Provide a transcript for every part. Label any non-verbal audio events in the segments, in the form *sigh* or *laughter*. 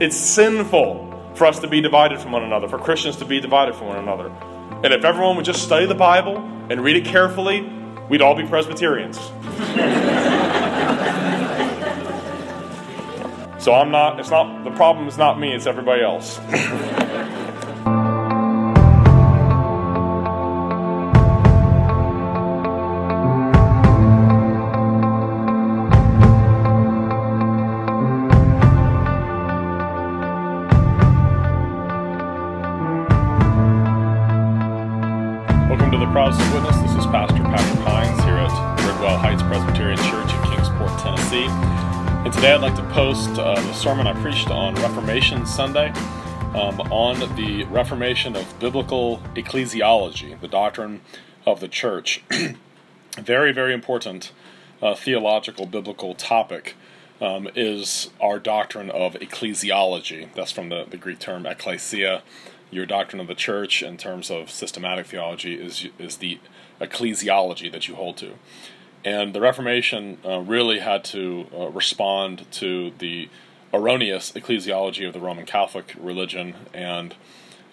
It's sinful for us to be divided from one another, for Christians to be divided from one another. And if everyone would just study the Bible and read it carefully, we'd all be Presbyterians. *laughs* so I'm not, it's not, the problem is not me, it's everybody else. *laughs* sermon I preached on Reformation Sunday um, on the Reformation of biblical ecclesiology, the doctrine of the church. *clears throat* very, very important uh, theological biblical topic um, is our doctrine of ecclesiology. That's from the, the Greek term ecclesia your doctrine of the church in terms of systematic theology is is the ecclesiology that you hold to. And the Reformation uh, really had to uh, respond to the erroneous ecclesiology of the Roman Catholic religion and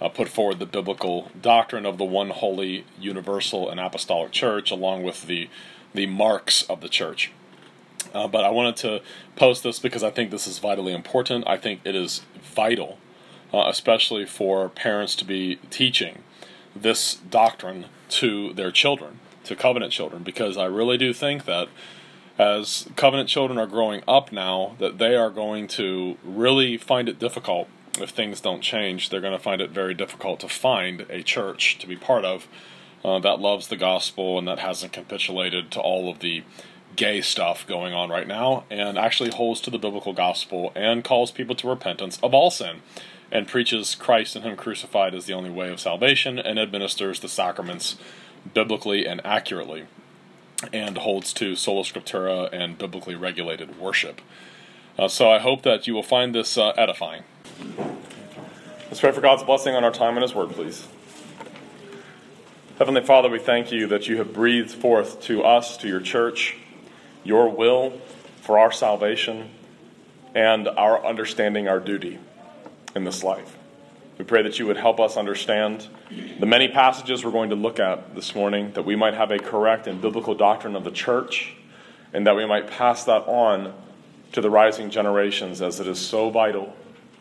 uh, put forward the biblical doctrine of the one holy, universal, and apostolic church, along with the the marks of the church. Uh, but I wanted to post this because I think this is vitally important. I think it is vital uh, especially for parents to be teaching this doctrine to their children, to covenant children, because I really do think that as covenant children are growing up now, that they are going to really find it difficult if things don't change. They're going to find it very difficult to find a church to be part of uh, that loves the gospel and that hasn't capitulated to all of the gay stuff going on right now and actually holds to the biblical gospel and calls people to repentance of all sin and preaches Christ and Him crucified as the only way of salvation and administers the sacraments biblically and accurately and holds to sola scriptura and biblically regulated worship. Uh, so I hope that you will find this uh, edifying. Let's pray for God's blessing on our time and His Word, please. Heavenly Father, we thank you that you have breathed forth to us, to your church, your will for our salvation and our understanding our duty in this life. We pray that you would help us understand the many passages we're going to look at this morning, that we might have a correct and biblical doctrine of the church, and that we might pass that on to the rising generations as it is so vital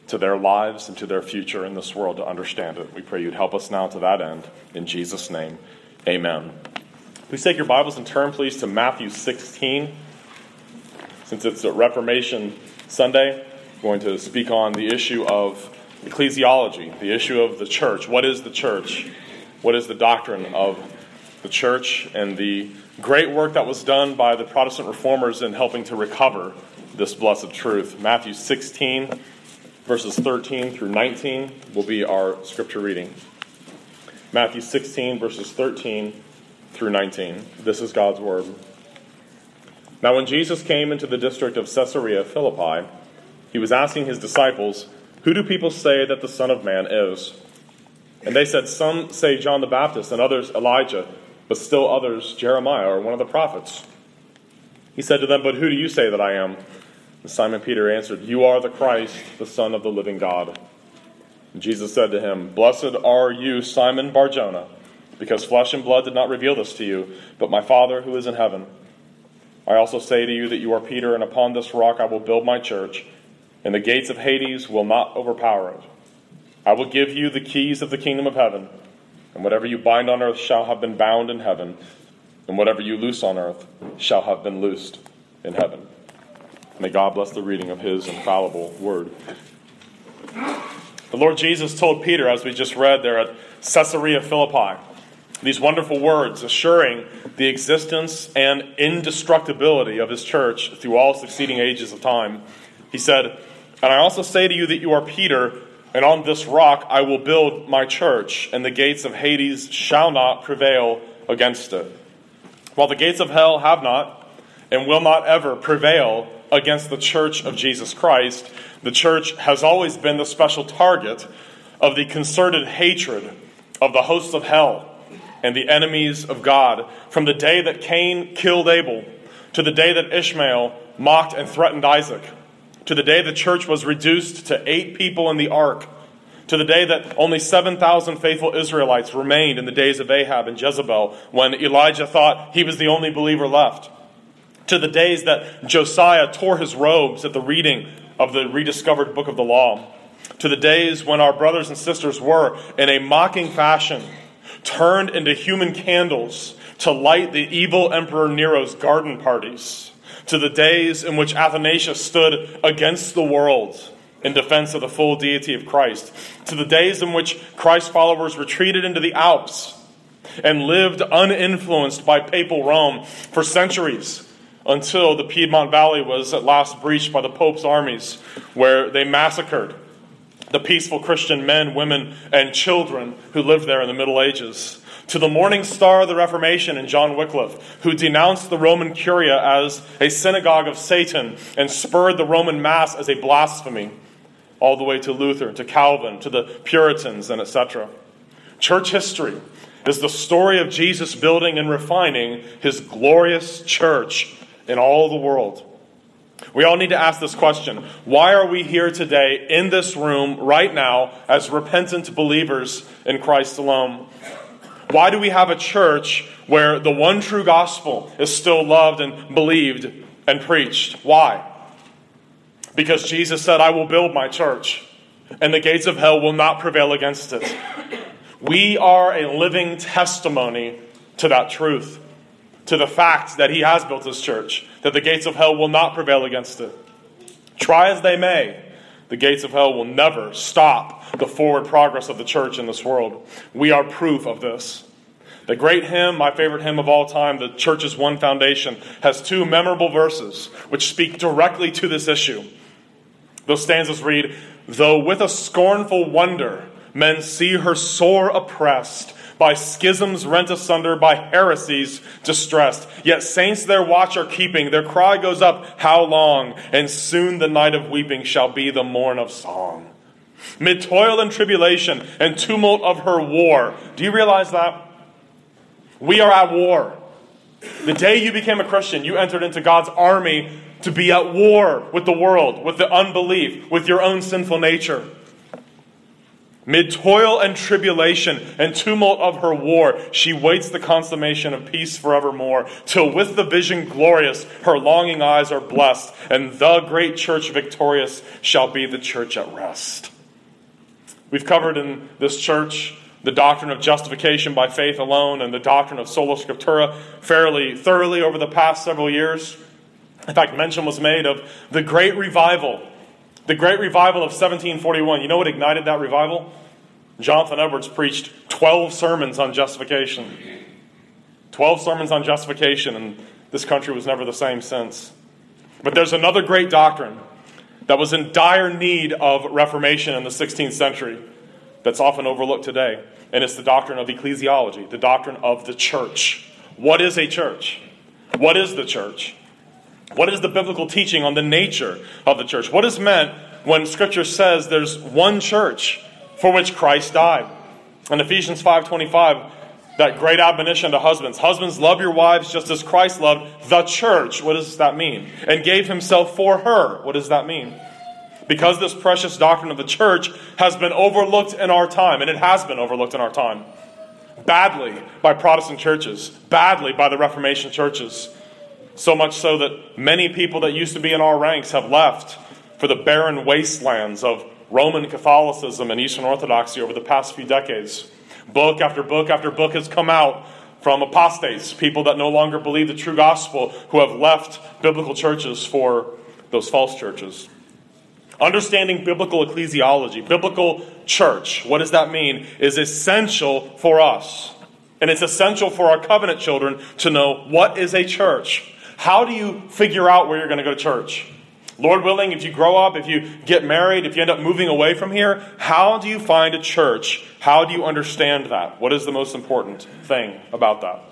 to their lives and to their future in this world to understand it. We pray you'd help us now to that end. In Jesus' name, amen. Please take your Bibles and turn, please, to Matthew 16. Since it's a Reformation Sunday, I'm going to speak on the issue of ecclesiology, the issue of the church. What is the church? What is the doctrine of the church and the great work that was done by the Protestant reformers in helping to recover this blessed truth? Matthew 16, verses 13 through 19 will be our scripture reading. Matthew 16, verses 13 through 19. This is God's word. Now, when Jesus came into the district of Caesarea Philippi, he was asking his disciples, Who do people say that the Son of Man is? And they said, Some say John the Baptist, and others Elijah, but still others Jeremiah or one of the prophets. He said to them, But who do you say that I am? And Simon Peter answered, You are the Christ, the Son of the living God. And Jesus said to him, Blessed are you, Simon Barjona, because flesh and blood did not reveal this to you, but my Father who is in heaven. I also say to you that you are Peter, and upon this rock I will build my church and the gates of Hades will not overpower it. I will give you the keys of the kingdom of heaven, and whatever you bind on earth shall have been bound in heaven, and whatever you loose on earth shall have been loosed in heaven. May God bless the reading of his infallible word. The Lord Jesus told Peter, as we just read there at Caesarea Philippi, these wonderful words assuring the existence and indestructibility of his church through all succeeding ages of time. He said, and I also say to you that you are Peter, and on this rock I will build my church, and the gates of Hades shall not prevail against it. While the gates of hell have not and will not ever prevail against the church of Jesus Christ, the church has always been the special target of the concerted hatred of the hosts of hell and the enemies of God from the day that Cain killed Abel to the day that Ishmael mocked and threatened Isaac to the day the church was reduced to eight people in the ark, to the day that only 7,000 faithful Israelites remained in the days of Ahab and Jezebel when Elijah thought he was the only believer left, to the days that Josiah tore his robes at the reading of the rediscovered book of the law, to the days when our brothers and sisters were, in a mocking fashion, turned into human candles to light the evil Emperor Nero's garden parties, to the days in which Athanasius stood against the world in defense of the full deity of Christ, to the days in which Christ followers retreated into the Alps and lived uninfluenced by papal Rome for centuries until the Piedmont Valley was at last breached by the Pope's armies, where they massacred the peaceful Christian men, women, and children who lived there in the Middle Ages. To the morning star of the Reformation in John Wycliffe, who denounced the Roman Curia as a synagogue of Satan and spurred the Roman Mass as a blasphemy, all the way to Luther, to Calvin, to the Puritans, and etc. Church history is the story of Jesus building and refining his glorious church in all the world. We all need to ask this question Why are we here today in this room right now as repentant believers in Christ alone? Why do we have a church where the one true gospel is still loved and believed and preached? Why? Because Jesus said, I will build my church, and the gates of hell will not prevail against it. We are a living testimony to that truth to the fact that he has built his church, that the gates of hell will not prevail against it. Try as they may, the gates of hell will never stop the forward progress of the church in this world. We are proof of this. The great hymn, my favorite hymn of all time, The Church's One Foundation, has two memorable verses which speak directly to this issue. Those stanzas read Though with a scornful wonder men see her sore oppressed, by schisms rent asunder, by heresies distressed. Yet saints their watch are keeping, their cry goes up, How long? And soon the night of weeping shall be the morn of song. Mid toil and tribulation and tumult of her war. Do you realize that? We are at war. The day you became a Christian, you entered into God's army to be at war with the world, with the unbelief, with your own sinful nature. Mid toil and tribulation and tumult of her war, she waits the consummation of peace forevermore, till with the vision glorious her longing eyes are blessed, and the great church victorious shall be the church at rest. We've covered in this church the doctrine of justification by faith alone and the doctrine of sola scriptura fairly thoroughly over the past several years. In fact, mention was made of the great revival the great revival of 1741, you know what ignited that revival? Jonathan Edwards preached 12 sermons on justification. 12 sermons on justification, and this country was never the same since. But there's another great doctrine that was in dire need of reformation in the 16th century that's often overlooked today, and it's the doctrine of ecclesiology, the doctrine of the church. What is a church? What is the church? What is the biblical teaching on the nature of the church? What is meant when Scripture says there's one church for which Christ died? In Ephesians 5.25, that great admonition to husbands. Husbands, love your wives just as Christ loved the church. What does that mean? And gave himself for her. What does that mean? Because this precious doctrine of the church has been overlooked in our time, and it has been overlooked in our time. Badly by Protestant churches, badly by the Reformation churches. So much so that many people that used to be in our ranks have left for the barren wastelands of Roman Catholicism and Eastern Orthodoxy over the past few decades. Book after book after book has come out from apostates, people that no longer believe the true gospel, who have left biblical churches for those false churches. Understanding biblical ecclesiology, biblical church, what does that mean, is essential for us. And it's essential for our covenant children to know what is a church. How do you figure out where you're going to go to church? Lord willing, if you grow up, if you get married, if you end up moving away from here, how do you find a church? How do you understand that? What is the most important thing about that?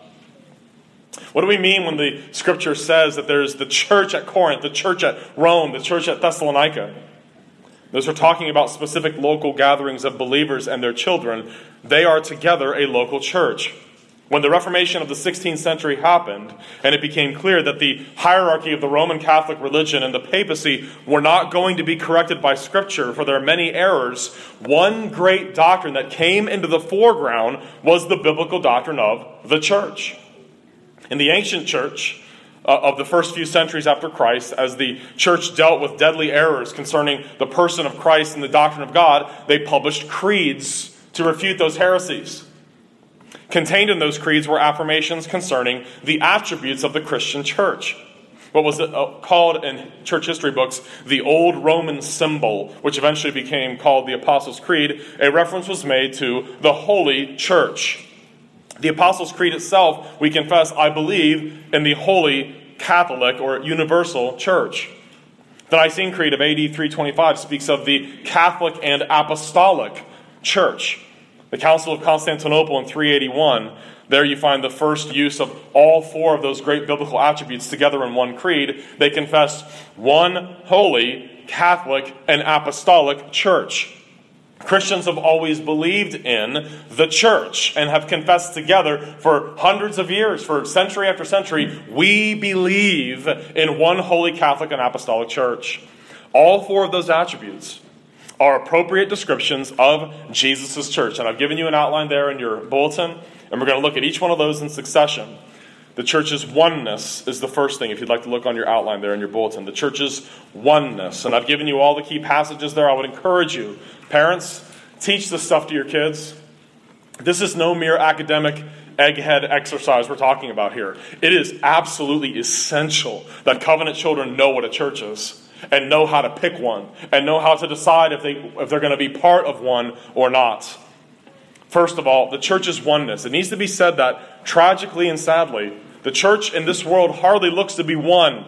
What do we mean when the scripture says that there's the church at Corinth, the church at Rome, the church at Thessalonica? Those are talking about specific local gatherings of believers and their children. They are together a local church. When the Reformation of the 16th century happened, and it became clear that the hierarchy of the Roman Catholic religion and the papacy were not going to be corrected by Scripture for their many errors, one great doctrine that came into the foreground was the biblical doctrine of the church. In the ancient church, uh, of the first few centuries after Christ, as the church dealt with deadly errors concerning the person of Christ and the doctrine of God, they published creeds to refute those heresies. Contained in those creeds were affirmations concerning the attributes of the Christian church. What was uh, called in church history books the Old Roman symbol, which eventually became called the Apostles' Creed, a reference was made to the Holy Church. The Apostles' Creed itself, we confess, I believe in the Holy Catholic or Universal Church. The Nicene Creed of AD 325 speaks of the Catholic and Apostolic Church. The Council of Constantinople in 381, there you find the first use of all four of those great biblical attributes together in one creed. They confess one holy, Catholic, and apostolic church. Christians have always believed in the church and have confessed together for hundreds of years, for century after century, we believe in one holy Catholic and apostolic church. All four of those attributes are appropriate descriptions of Jesus' church. And I've given you an outline there in your bulletin, and we're going to look at each one of those in succession. The church's oneness is the first thing, if you'd like to look on your outline there in your bulletin. The church's oneness. And I've given you all the key passages there. I would encourage you, parents, teach this stuff to your kids. This is no mere academic egghead exercise we're talking about here. It is absolutely essential that covenant children know what a church is and know how to pick one and know how to decide if, they, if they're going to be part of one or not. First of all, the church's oneness. It needs to be said that tragically and sadly, the church in this world hardly looks to be one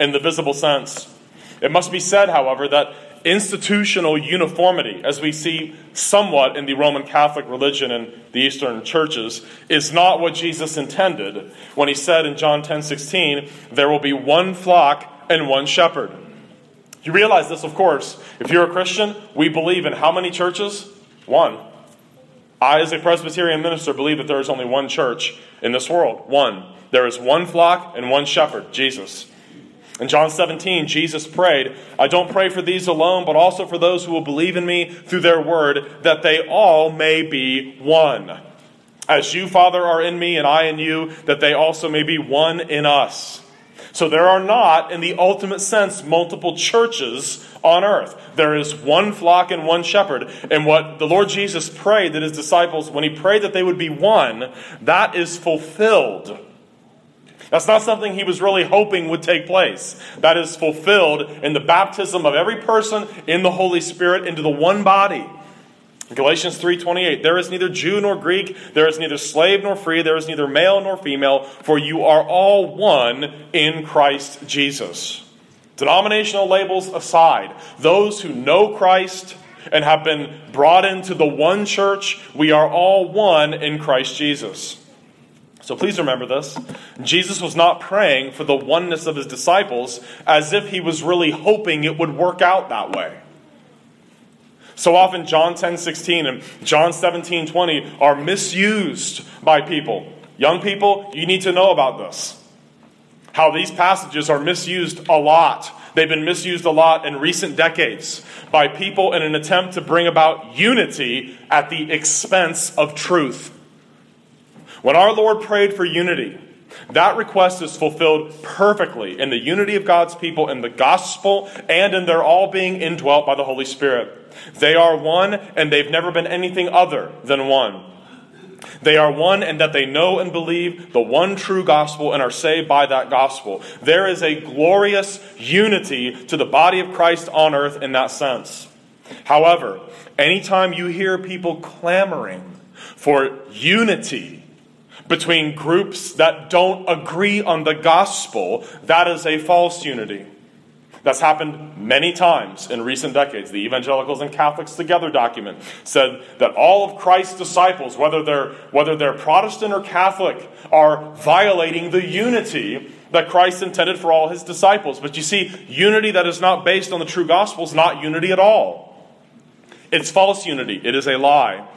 in the visible sense. It must be said, however, that institutional uniformity, as we see somewhat in the Roman Catholic religion and the Eastern churches, is not what Jesus intended when he said in John 10 16, there will be one flock and one shepherd. You realize this, of course. If you're a Christian, we believe in how many churches? One. I, as a Presbyterian minister, believe that there is only one church in this world. One. There is one flock and one shepherd, Jesus. In John 17, Jesus prayed, I don't pray for these alone, but also for those who will believe in me through their word, that they all may be one. As you, Father, are in me and I in you, that they also may be one in us so there are not, in the ultimate sense, multiple churches on earth. There is one flock and one shepherd. And what the Lord Jesus prayed that his disciples, when he prayed that they would be one, that is fulfilled. That's not something he was really hoping would take place. That is fulfilled in the baptism of every person in the Holy Spirit into the one body. Galatians 3:28 There is neither Jew nor Greek, there is neither slave nor free, there is neither male nor female, for you are all one in Christ Jesus. Denominational labels aside, those who know Christ and have been brought into the one church, we are all one in Christ Jesus. So please remember this. Jesus was not praying for the oneness of his disciples as if he was really hoping it would work out that way. So often, John 10 16 and John 17 20 are misused by people. Young people, you need to know about this. How these passages are misused a lot. They've been misused a lot in recent decades by people in an attempt to bring about unity at the expense of truth. When our Lord prayed for unity, that request is fulfilled perfectly in the unity of God's people in the gospel and in their all being indwelt by the Holy Spirit. They are one, and they've never been anything other than one. They are one and that they know and believe the one true gospel and are saved by that gospel. There is a glorious unity to the body of Christ on earth in that sense. However, anytime you hear people clamoring for unity between groups that don't agree on the gospel, that is a false unity. That's happened many times in recent decades. The Evangelicals and Catholics Together document said that all of Christ's disciples, whether they're, whether they're Protestant or Catholic, are violating the unity that Christ intended for all his disciples. But you see, unity that is not based on the true gospel is not unity at all. It's false unity, it is a lie.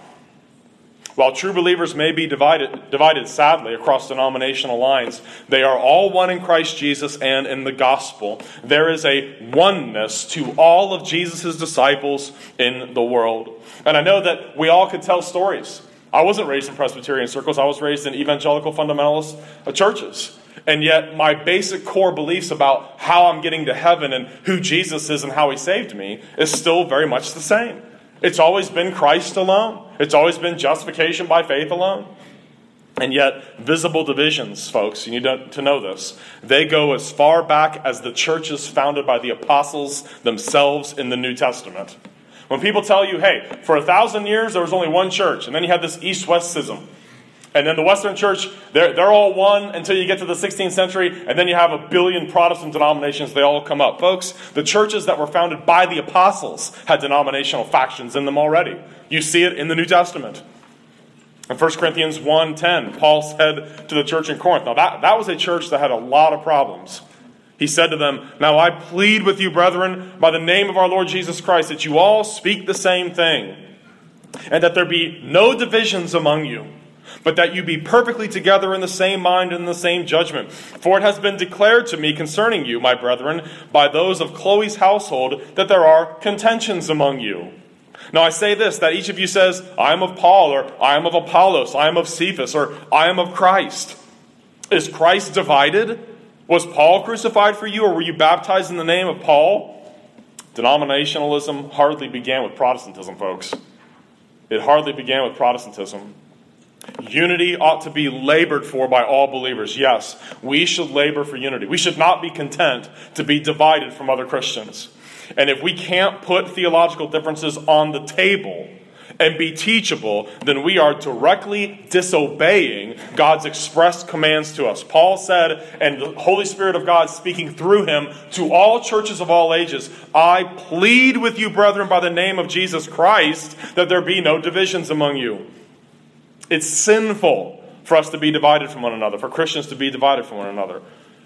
While true believers may be divided, divided, sadly, across denominational lines, they are all one in Christ Jesus and in the gospel. There is a oneness to all of Jesus' disciples in the world. And I know that we all could tell stories. I wasn't raised in Presbyterian circles, I was raised in evangelical fundamentalist uh, churches. And yet, my basic core beliefs about how I'm getting to heaven and who Jesus is and how he saved me is still very much the same. It's always been Christ alone, it's always been justification by faith alone. And yet, visible divisions, folks, you need to know this. They go as far back as the churches founded by the apostles themselves in the New Testament. When people tell you, hey, for a thousand years there was only one church, and then you had this east west schism. And then the Western Church, they're, they're all one until you get to the 16th century, and then you have a billion Protestant denominations, they all come up. Folks, the churches that were founded by the apostles had denominational factions in them already. You see it in the New Testament. In 1 Corinthians 1.10, Paul said to the church in Corinth, now that, that was a church that had a lot of problems. He said to them, Now I plead with you, brethren, by the name of our Lord Jesus Christ, that you all speak the same thing, and that there be no divisions among you but that you be perfectly together in the same mind and in the same judgment. For it has been declared to me concerning you, my brethren, by those of Chloe's household, that there are contentions among you. Now I say this that each of you says, I am of Paul, or I am of Apollos, I am of Cephas, or I am of Christ. Is Christ divided? Was Paul crucified for you, or were you baptized in the name of Paul? Denominationalism hardly began with Protestantism, folks. It hardly began with Protestantism. Unity ought to be labored for by all believers. Yes, we should labor for unity. We should not be content to be divided from other Christians. And if we can't put theological differences on the table and be teachable, then we are directly disobeying God's expressed commands to us. Paul said, and the Holy Spirit of God speaking through him to all churches of all ages, I plead with you, brethren, by the name of Jesus Christ, that there be no divisions among you it's sinful for us to be divided from one another, for Christians to be divided from one another.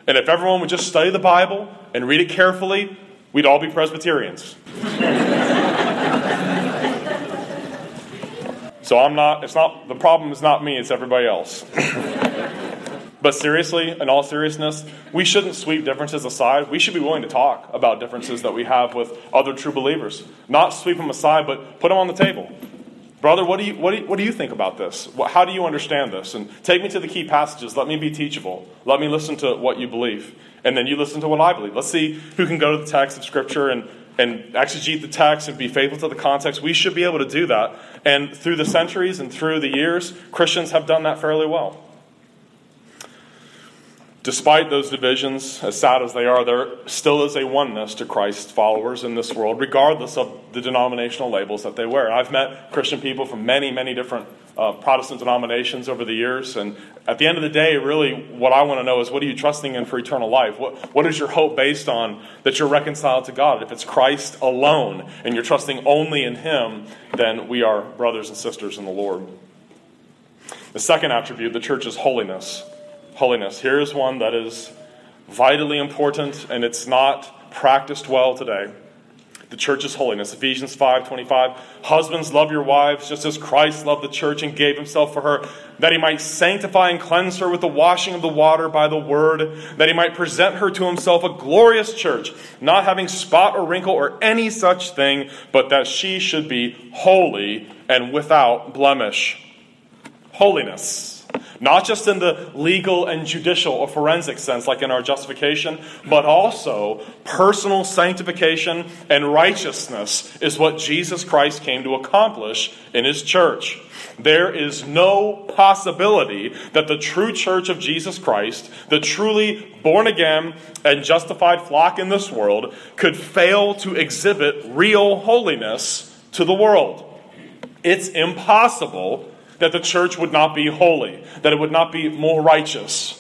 And if everyone would just study the Bible and read it carefully, we'd all be Presbyterians. *laughs* so I'm not, it's not, the problem is not me, it's everybody else. *laughs* but seriously, in all seriousness, we shouldn't sweep differences aside. We should be willing to talk about differences that we have with other true believers. Not sweep them aside, but put them on the table. Brother, what do, you, what, do you, what do you think about this? How do you understand this? And take me to the key passages. Let me be teachable. Let me listen to what you believe. And then you listen to what I believe. Let's see who can go to the text of Scripture and, and exegete the text and be faithful to the context. We should be able to do that. And through the centuries and through the years, Christians have done that fairly well. Despite those divisions, as sad as they are, there still is a oneness to Christ's followers in this world, regardless of the denominational labels that they wear. I've met Christian people from many, many different uh, Protestant denominations over the years, and at the end of the day, really, what I want to know is what are you trusting in for eternal life? What, what is your hope based on that you're reconciled to God? If it's Christ alone and you're trusting only in Him, then we are brothers and sisters in the Lord. The second attribute, the church's holiness holiness. Here's one that is vitally important and it's not practiced well today. The church's holiness. Ephesians 5:25. Husbands, love your wives just as Christ loved the church and gave himself for her, that he might sanctify and cleanse her with the washing of the water by the word, that he might present her to himself a glorious church, not having spot or wrinkle or any such thing, but that she should be holy and without blemish. Holiness. Not just in the legal and judicial or forensic sense, like in our justification, but also personal sanctification and righteousness is what Jesus Christ came to accomplish in his church. There is no possibility that the true church of Jesus Christ, the truly born again and justified flock in this world, could fail to exhibit real holiness to the world. It's impossible that the church would not be holy, that it would not be more righteous.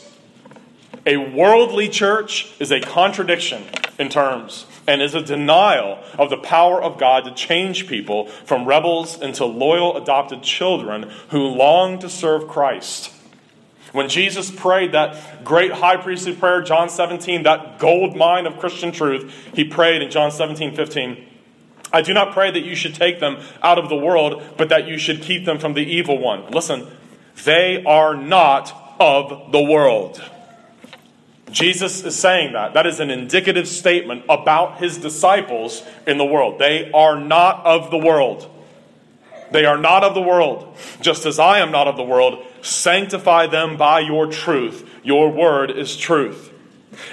A worldly church is a contradiction in terms and is a denial of the power of God to change people from rebels into loyal adopted children who long to serve Christ. When Jesus prayed that great high priestly prayer, John 17, that gold mine of Christian truth, he prayed in John 17, 15, I do not pray that you should take them out of the world, but that you should keep them from the evil one. Listen, they are not of the world. Jesus is saying that. That is an indicative statement about his disciples in the world. They are not of the world. They are not of the world, just as I am not of the world. Sanctify them by your truth. Your word is truth.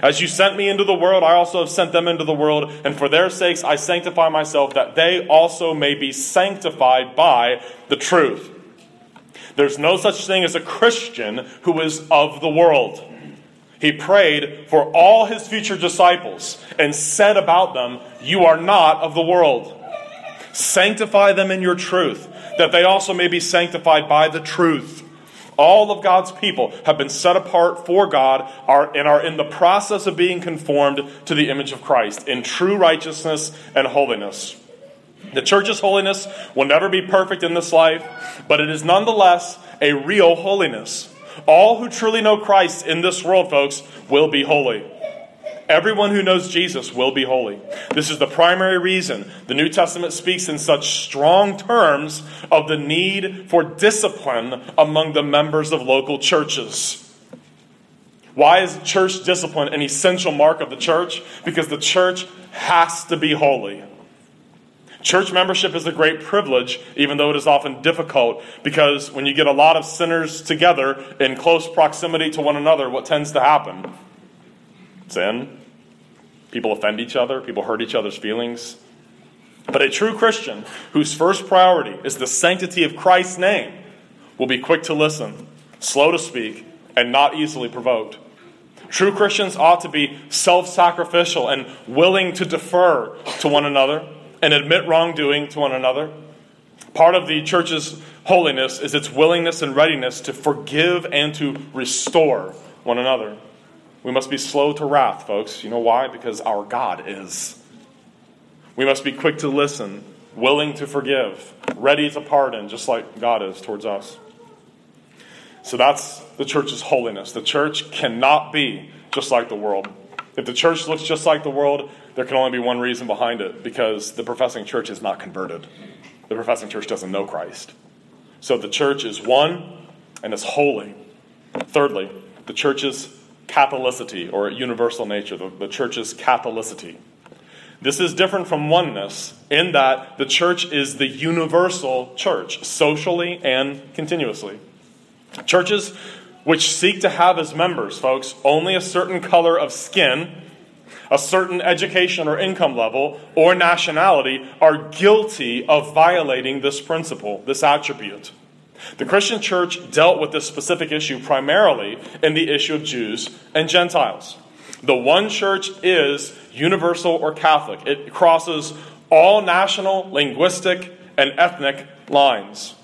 As you sent me into the world, I also have sent them into the world, and for their sakes I sanctify myself, that they also may be sanctified by the truth. There's no such thing as a Christian who is of the world. He prayed for all his future disciples and said about them, You are not of the world. Sanctify them in your truth, that they also may be sanctified by the truth. All of God's people have been set apart for God are, and are in the process of being conformed to the image of Christ in true righteousness and holiness. The church's holiness will never be perfect in this life, but it is nonetheless a real holiness. All who truly know Christ in this world, folks, will be holy. Everyone who knows Jesus will be holy. This is the primary reason the New Testament speaks in such strong terms of the need for discipline among the members of local churches. Why is church discipline an essential mark of the church? Because the church has to be holy. Church membership is a great privilege, even though it is often difficult, because when you get a lot of sinners together in close proximity to one another, what tends to happen? Sin. People offend each other, people hurt each other's feelings. But a true Christian whose first priority is the sanctity of Christ's name will be quick to listen, slow to speak, and not easily provoked. True Christians ought to be self sacrificial and willing to defer to one another and admit wrongdoing to one another. Part of the church's holiness is its willingness and readiness to forgive and to restore one another. We must be slow to wrath, folks. You know why? Because our God is. We must be quick to listen, willing to forgive, ready to pardon, just like God is towards us. So that's the church's holiness. The church cannot be just like the world. If the church looks just like the world, there can only be one reason behind it because the professing church is not converted. The professing church doesn't know Christ. So the church is one and is holy. Thirdly, the church's Catholicity or universal nature, the, the church's Catholicity. This is different from oneness in that the church is the universal church, socially and continuously. Churches which seek to have as members, folks, only a certain color of skin a certain education or income level or nationality are guilty of violating this principle, this attribute. The Christian church dealt with this specific issue primarily in the issue of Jews and Gentiles. The one church is universal or Catholic, it crosses all national, linguistic, and ethnic lines.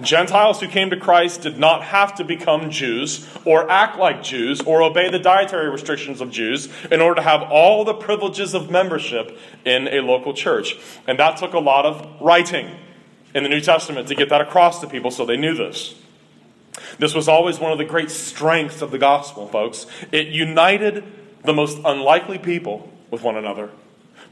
Gentiles who came to Christ did not have to become Jews or act like Jews or obey the dietary restrictions of Jews in order to have all the privileges of membership in a local church. And that took a lot of writing in the New Testament to get that across to people so they knew this. This was always one of the great strengths of the gospel, folks. It united the most unlikely people with one another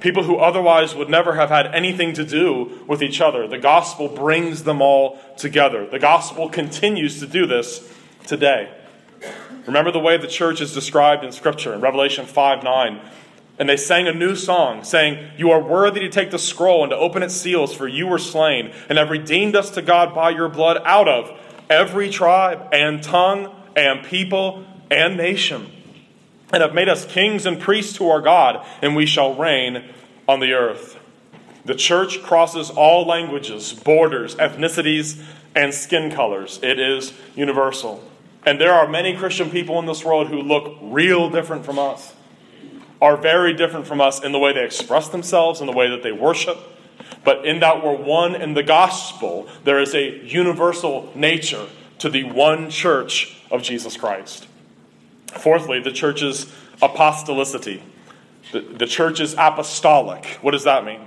people who otherwise would never have had anything to do with each other. The gospel brings them all together. The gospel continues to do this today. Remember the way the church is described in Scripture in Revelation 5 9. And they sang a new song, saying, You are worthy to take the scroll and to open its seals, for you were slain, and have redeemed us to God by your blood out of every tribe and tongue and people and nation and have made us kings and priests to our God, and we shall reign on the earth. The church crosses all languages, borders, ethnicities, and skin colors. It is universal. And there are many Christian people in this world who look real different from us, are very different from us in the way they express themselves, in the way that they worship. But in that we're one in the gospel, there is a universal nature to the one church of Jesus Christ. Fourthly, the church's apostolicity. The, the church is apostolic. What does that mean?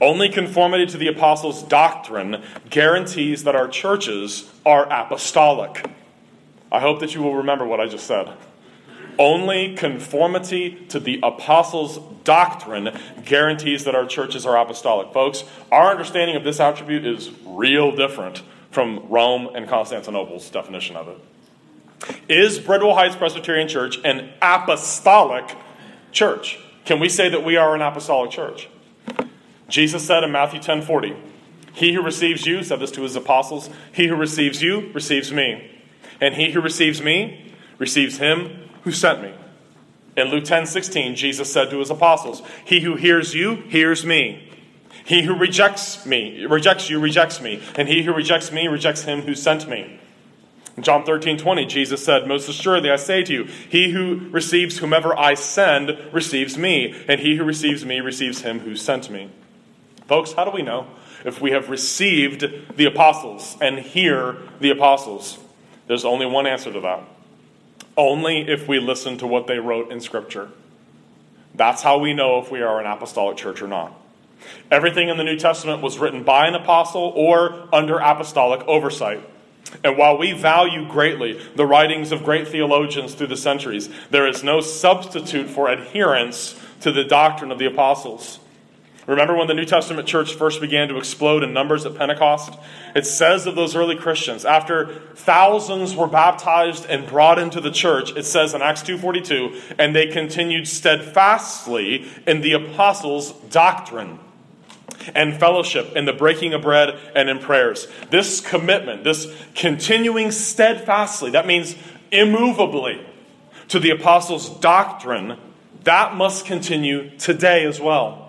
Only conformity to the apostles' doctrine guarantees that our churches are apostolic. I hope that you will remember what I just said. Only conformity to the apostles' doctrine guarantees that our churches are apostolic. Folks, our understanding of this attribute is real different from Rome and Constantinople's definition of it. Is Bridwell Heights Presbyterian Church an apostolic church? Can we say that we are an apostolic church? Jesus said in Matthew 10 40, He who receives you, said this to his apostles, he who receives you receives me. And he who receives me receives him who sent me. In Luke 10 16, Jesus said to his apostles, He who hears you hears me. He who rejects me, rejects you, rejects me. And he who rejects me rejects him who sent me. In John 13 20, Jesus said, Most assuredly I say to you, he who receives whomever I send receives me, and he who receives me receives him who sent me. Folks, how do we know if we have received the apostles and hear the apostles? There's only one answer to that only if we listen to what they wrote in Scripture. That's how we know if we are an apostolic church or not. Everything in the New Testament was written by an apostle or under apostolic oversight. And while we value greatly the writings of great theologians through the centuries, there is no substitute for adherence to the doctrine of the apostles. Remember when the New Testament church first began to explode in numbers at Pentecost? It says of those early Christians, after thousands were baptized and brought into the church, it says in Acts 2:42, and they continued steadfastly in the apostles' doctrine and fellowship in the breaking of bread and in prayers. This commitment, this continuing steadfastly, that means immovably to the apostles' doctrine, that must continue today as well.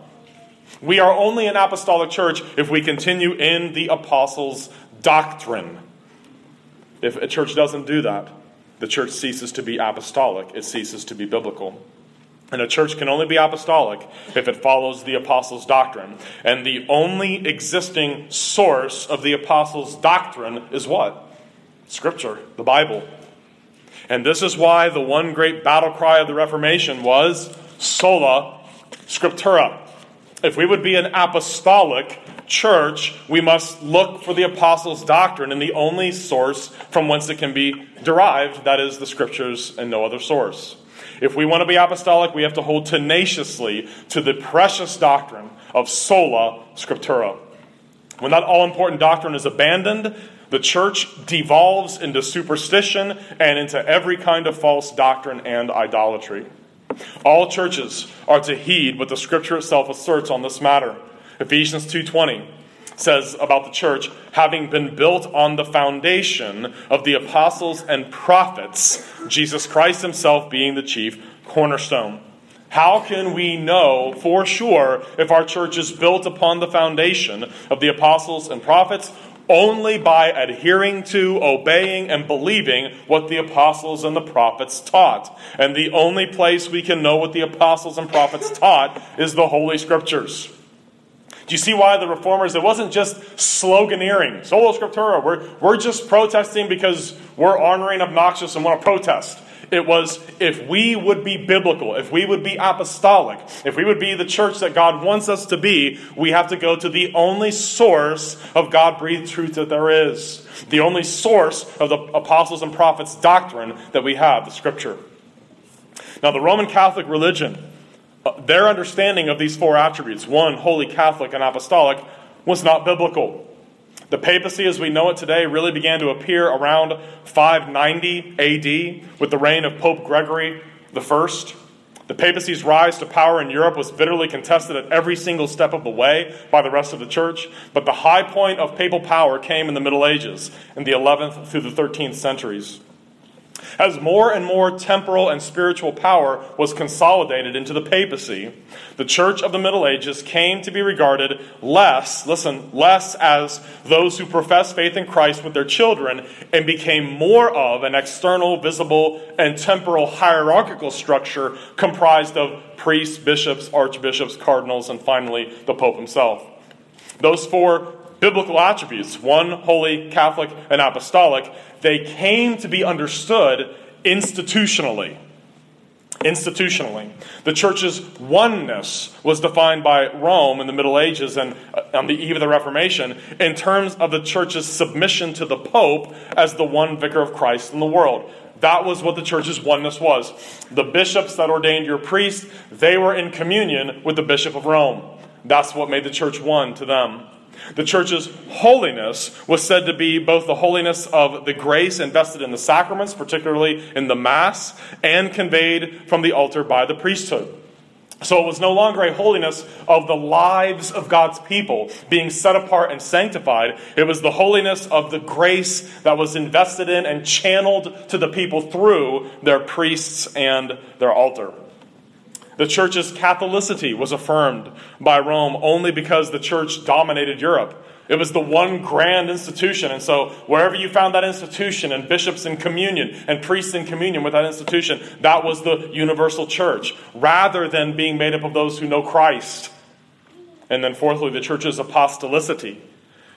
We are only an apostolic church if we continue in the apostles' doctrine. If a church doesn't do that, the church ceases to be apostolic, it ceases to be biblical. And a church can only be apostolic if it follows the apostles' doctrine. And the only existing source of the apostles' doctrine is what? Scripture, the Bible. And this is why the one great battle cry of the Reformation was sola scriptura. If we would be an apostolic church, we must look for the apostles' doctrine and the only source from whence it can be derived, that is the scriptures and no other source. If we want to be apostolic, we have to hold tenaciously to the precious doctrine of sola scriptura. When that all important doctrine is abandoned, the church devolves into superstition and into every kind of false doctrine and idolatry. All churches are to heed what the scripture itself asserts on this matter. Ephesians 2:20 says about the church having been built on the foundation of the apostles and prophets, Jesus Christ himself being the chief cornerstone. How can we know for sure if our church is built upon the foundation of the apostles and prophets only by adhering to, obeying, and believing what the apostles and the prophets taught. And the only place we can know what the apostles and prophets *laughs* taught is the Holy Scriptures. Do you see why the reformers, it wasn't just sloganeering, sola scriptura, we're, we're just protesting because we're honoring obnoxious and want to protest. It was if we would be biblical, if we would be apostolic, if we would be the church that God wants us to be, we have to go to the only source of God breathed truth that there is. The only source of the apostles and prophets' doctrine that we have, the scripture. Now, the Roman Catholic religion, uh, their understanding of these four attributes, one, holy, Catholic, and apostolic, was not biblical. The papacy as we know it today really began to appear around 590 AD with the reign of Pope Gregory I. The papacy's rise to power in Europe was bitterly contested at every single step of the way by the rest of the church, but the high point of papal power came in the Middle Ages, in the 11th through the 13th centuries. As more and more temporal and spiritual power was consolidated into the papacy, the church of the Middle Ages came to be regarded less, listen, less as those who profess faith in Christ with their children and became more of an external, visible, and temporal hierarchical structure comprised of priests, bishops, archbishops, cardinals, and finally the Pope himself. Those four biblical attributes one, holy, Catholic, and apostolic they came to be understood institutionally. Institutionally. The church's oneness was defined by Rome in the Middle Ages and uh, on the eve of the Reformation in terms of the church's submission to the Pope as the one vicar of Christ in the world. That was what the church's oneness was. The bishops that ordained your priest, they were in communion with the bishop of Rome. That's what made the church one to them. The church's holiness was said to be both the holiness of the grace invested in the sacraments, particularly in the Mass, and conveyed from the altar by the priesthood. So it was no longer a holiness of the lives of God's people being set apart and sanctified. It was the holiness of the grace that was invested in and channeled to the people through their priests and their altar. The church's Catholicity was affirmed by Rome only because the church dominated Europe. It was the one grand institution. And so, wherever you found that institution, and bishops in communion, and priests in communion with that institution, that was the universal church, rather than being made up of those who know Christ. And then, fourthly, the church's apostolicity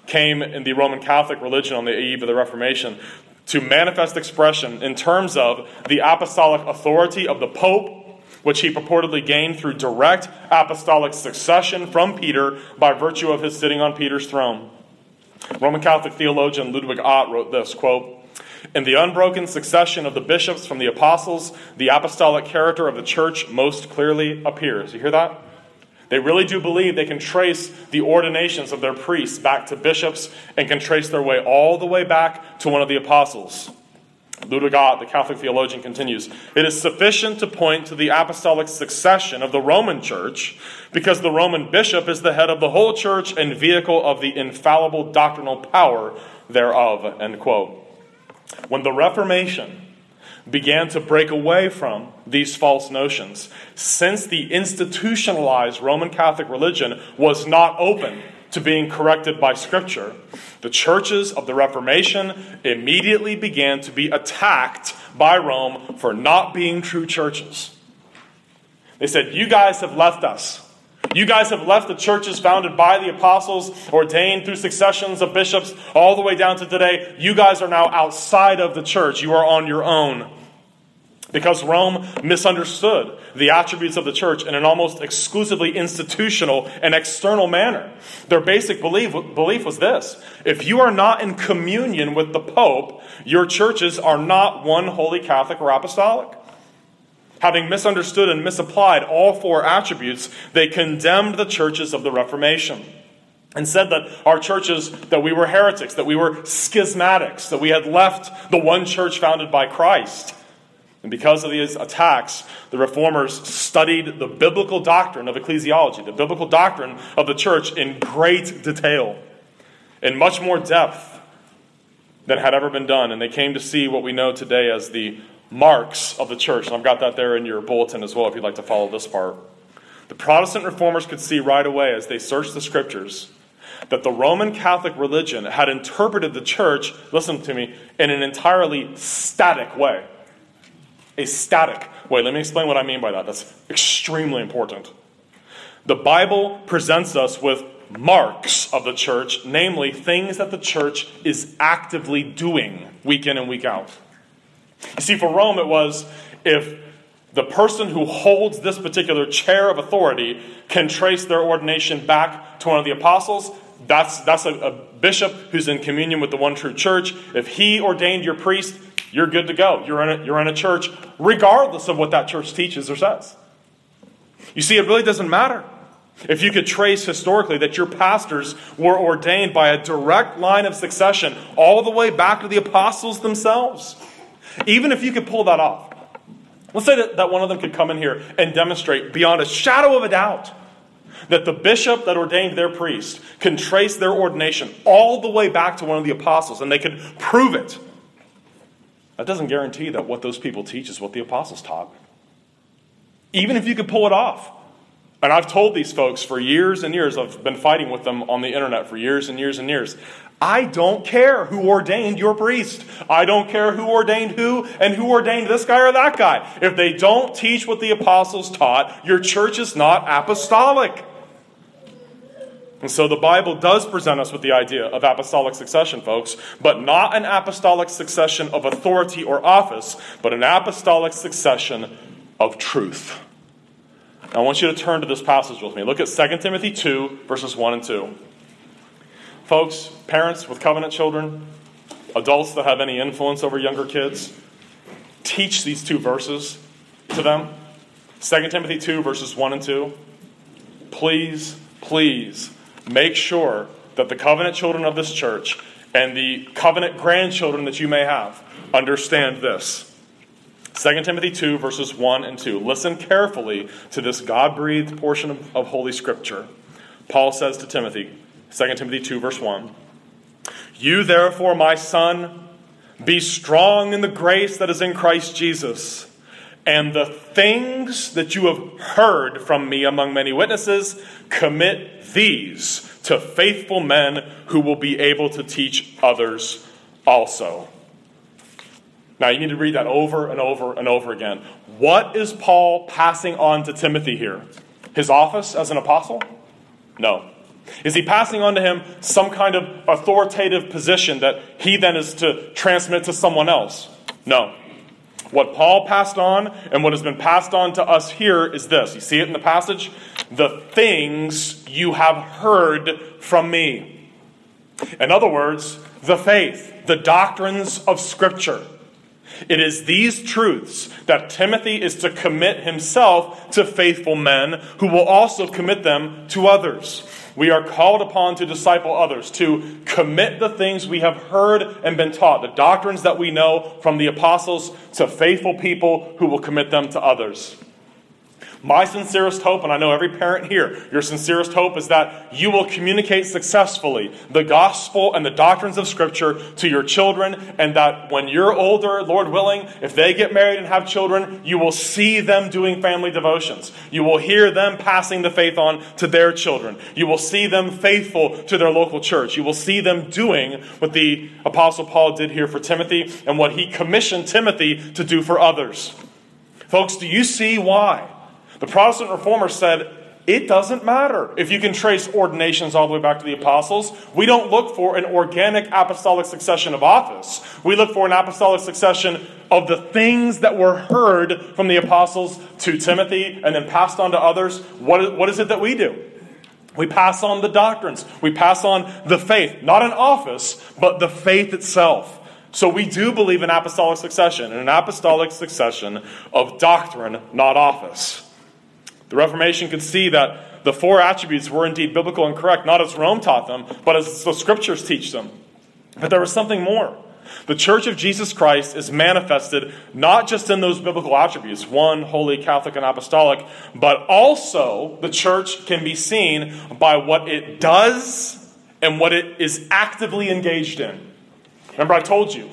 came in the Roman Catholic religion on the eve of the Reformation to manifest expression in terms of the apostolic authority of the Pope which he purportedly gained through direct apostolic succession from Peter by virtue of his sitting on Peter's throne. Roman Catholic theologian Ludwig Ott wrote this quote, in the unbroken succession of the bishops from the apostles, the apostolic character of the church most clearly appears. You hear that? They really do believe they can trace the ordinations of their priests back to bishops and can trace their way all the way back to one of the apostles. Ludwig Ott, the Catholic theologian, continues It is sufficient to point to the apostolic succession of the Roman Church because the Roman bishop is the head of the whole church and vehicle of the infallible doctrinal power thereof. End quote. When the Reformation began to break away from these false notions, since the institutionalized Roman Catholic religion was not open to being corrected by Scripture, the churches of the Reformation immediately began to be attacked by Rome for not being true churches. They said, You guys have left us. You guys have left the churches founded by the apostles, ordained through successions of bishops, all the way down to today. You guys are now outside of the church. You are on your own because Rome misunderstood the attributes of the church in an almost exclusively institutional and external manner. Their basic belief, belief was this if you are not in communion with the Pope, your churches are not one holy Catholic or apostolic. Having misunderstood and misapplied all four attributes, they condemned the churches of the Reformation and said that our churches that we were heretics that we were schismatics that we had left the one church founded by christ and because of these attacks, the reformers studied the biblical doctrine of ecclesiology, the biblical doctrine of the church in great detail, in much more depth than had ever been done. And they came to see what we know today as the marks of the church. And I've got that there in your bulletin as well if you'd like to follow this part. The Protestant reformers could see right away as they searched the scriptures that the Roman Catholic religion had interpreted the church, listen to me, in an entirely static way a static way. Let me explain what I mean by that. That's extremely important. The Bible presents us with marks of the church, namely things that the church is actively doing week in and week out. You see, for Rome, it was if the person who holds this particular chair of authority can trace their ordination back to one of the apostles, that's, that's a, a bishop who's in communion with the one true church. If he ordained your priest, you're good to go. You're in a, you're in a church, regardless of what that church teaches or says. You see, it really doesn't matter. If you could trace historically that your pastors were ordained by a direct line of succession all the way back to the apostles themselves, even if you could pull that off, let's say that, that one of them could come in here and demonstrate beyond a shadow of a doubt that the bishop that ordained their priest can trace their ordination all the way back to one of the apostles and they could prove it that doesn't guarantee that what those people teach is what the apostles taught. Even if you could pull it off. And I've told these folks for years and years, I've been fighting with them on the internet for years and years and years. I don't care who ordained your priest. I don't care who ordained who and who ordained this guy or that guy. If they don't teach what the apostles taught, your church is not apostolic. And so the Bible does present us with the idea of apostolic succession, folks, but not an apostolic succession of authority or office, but an apostolic succession of truth. Now, I want you to turn to this passage with me. Look at 2 Timothy 2, verses 1 and 2. Folks, parents with covenant children, adults that have any influence over younger kids, teach these two verses to them 2 Timothy 2, verses 1 and 2. Please, please make sure that the covenant children of this church and the covenant grandchildren that you may have understand this. 2 Timothy 2, verses 1 and 2. Listen carefully to this God breathed portion of, of, Holy Scripture. Paul says to Timothy, 2 Timothy 2, verse 1 You therefore, my son, be strong in the grace that is in Christ Jesus. And the things that you have heard from me among many witnesses, commit these to faithful men who will be able to teach others also. Now, you need to read that over and over and over again. What is Paul passing on to Timothy here? His office as an apostle? No. Is he passing on to him some kind of authoritative position that he then is to transmit to someone else? No. What Paul passed on and what has been passed on to us here is this. You see it in the passage? The things you have heard from me. In other words, the faith, the doctrines of Scripture. It is these truths that Timothy is to commit himself to faithful men who will also commit them to others. We are called upon to disciple others, to commit the things we have heard and been taught, the doctrines that we know from the apostles, to faithful people who will commit them to others. My sincerest hope, and I know every parent here, your sincerest hope is that you will communicate successfully the gospel and the doctrines of Scripture to your children, and that when you're older, Lord willing, if they get married and have children, you will see them doing family devotions. You will hear them passing the faith on to their children. You will see them faithful to their local church. You will see them doing what the Apostle Paul did here for Timothy and what he commissioned Timothy to do for others. Folks, do you see why? The Protestant reformers said, it doesn't matter if you can trace ordinations all the way back to the apostles. We don't look for an organic apostolic succession of office. We look for an apostolic succession of the things that were heard from the apostles to Timothy and then passed on to others. What, what is it that we do? We pass on the doctrines. We pass on the faith. Not an office, but the faith itself. So we do believe in apostolic succession, and an apostolic succession of doctrine, not office. The Reformation could see that the four attributes were indeed biblical and correct, not as Rome taught them, but as the scriptures teach them. But there was something more. The church of Jesus Christ is manifested not just in those biblical attributes, one, holy, Catholic, and apostolic, but also the church can be seen by what it does and what it is actively engaged in. Remember, I told you,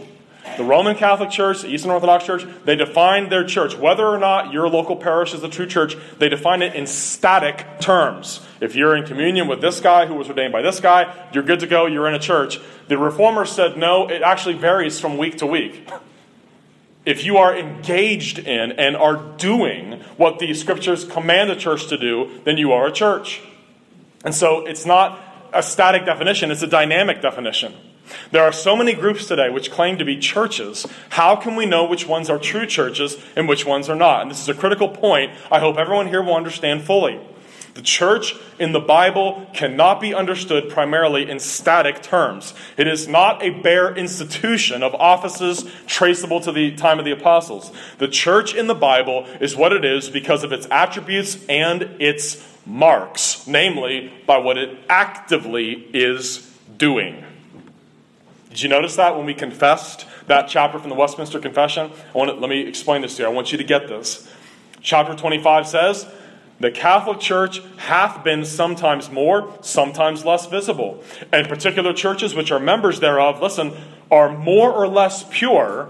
the Roman Catholic Church, the Eastern Orthodox Church, they define their church, whether or not your local parish is the true church, they define it in static terms. If you're in communion with this guy who was ordained by this guy, you're good to go, you're in a church. The Reformers said no, it actually varies from week to week. If you are engaged in and are doing what the scriptures command the church to do, then you are a church. And so it's not a static definition, it's a dynamic definition. There are so many groups today which claim to be churches. How can we know which ones are true churches and which ones are not? And this is a critical point I hope everyone here will understand fully. The church in the Bible cannot be understood primarily in static terms. It is not a bare institution of offices traceable to the time of the apostles. The church in the Bible is what it is because of its attributes and its marks, namely by what it actively is doing. Did you notice that when we confessed that chapter from the Westminster Confession? I want to, let me explain this to you. I want you to get this. Chapter 25 says, The Catholic Church hath been sometimes more, sometimes less visible. And particular churches which are members thereof, listen, are more or less pure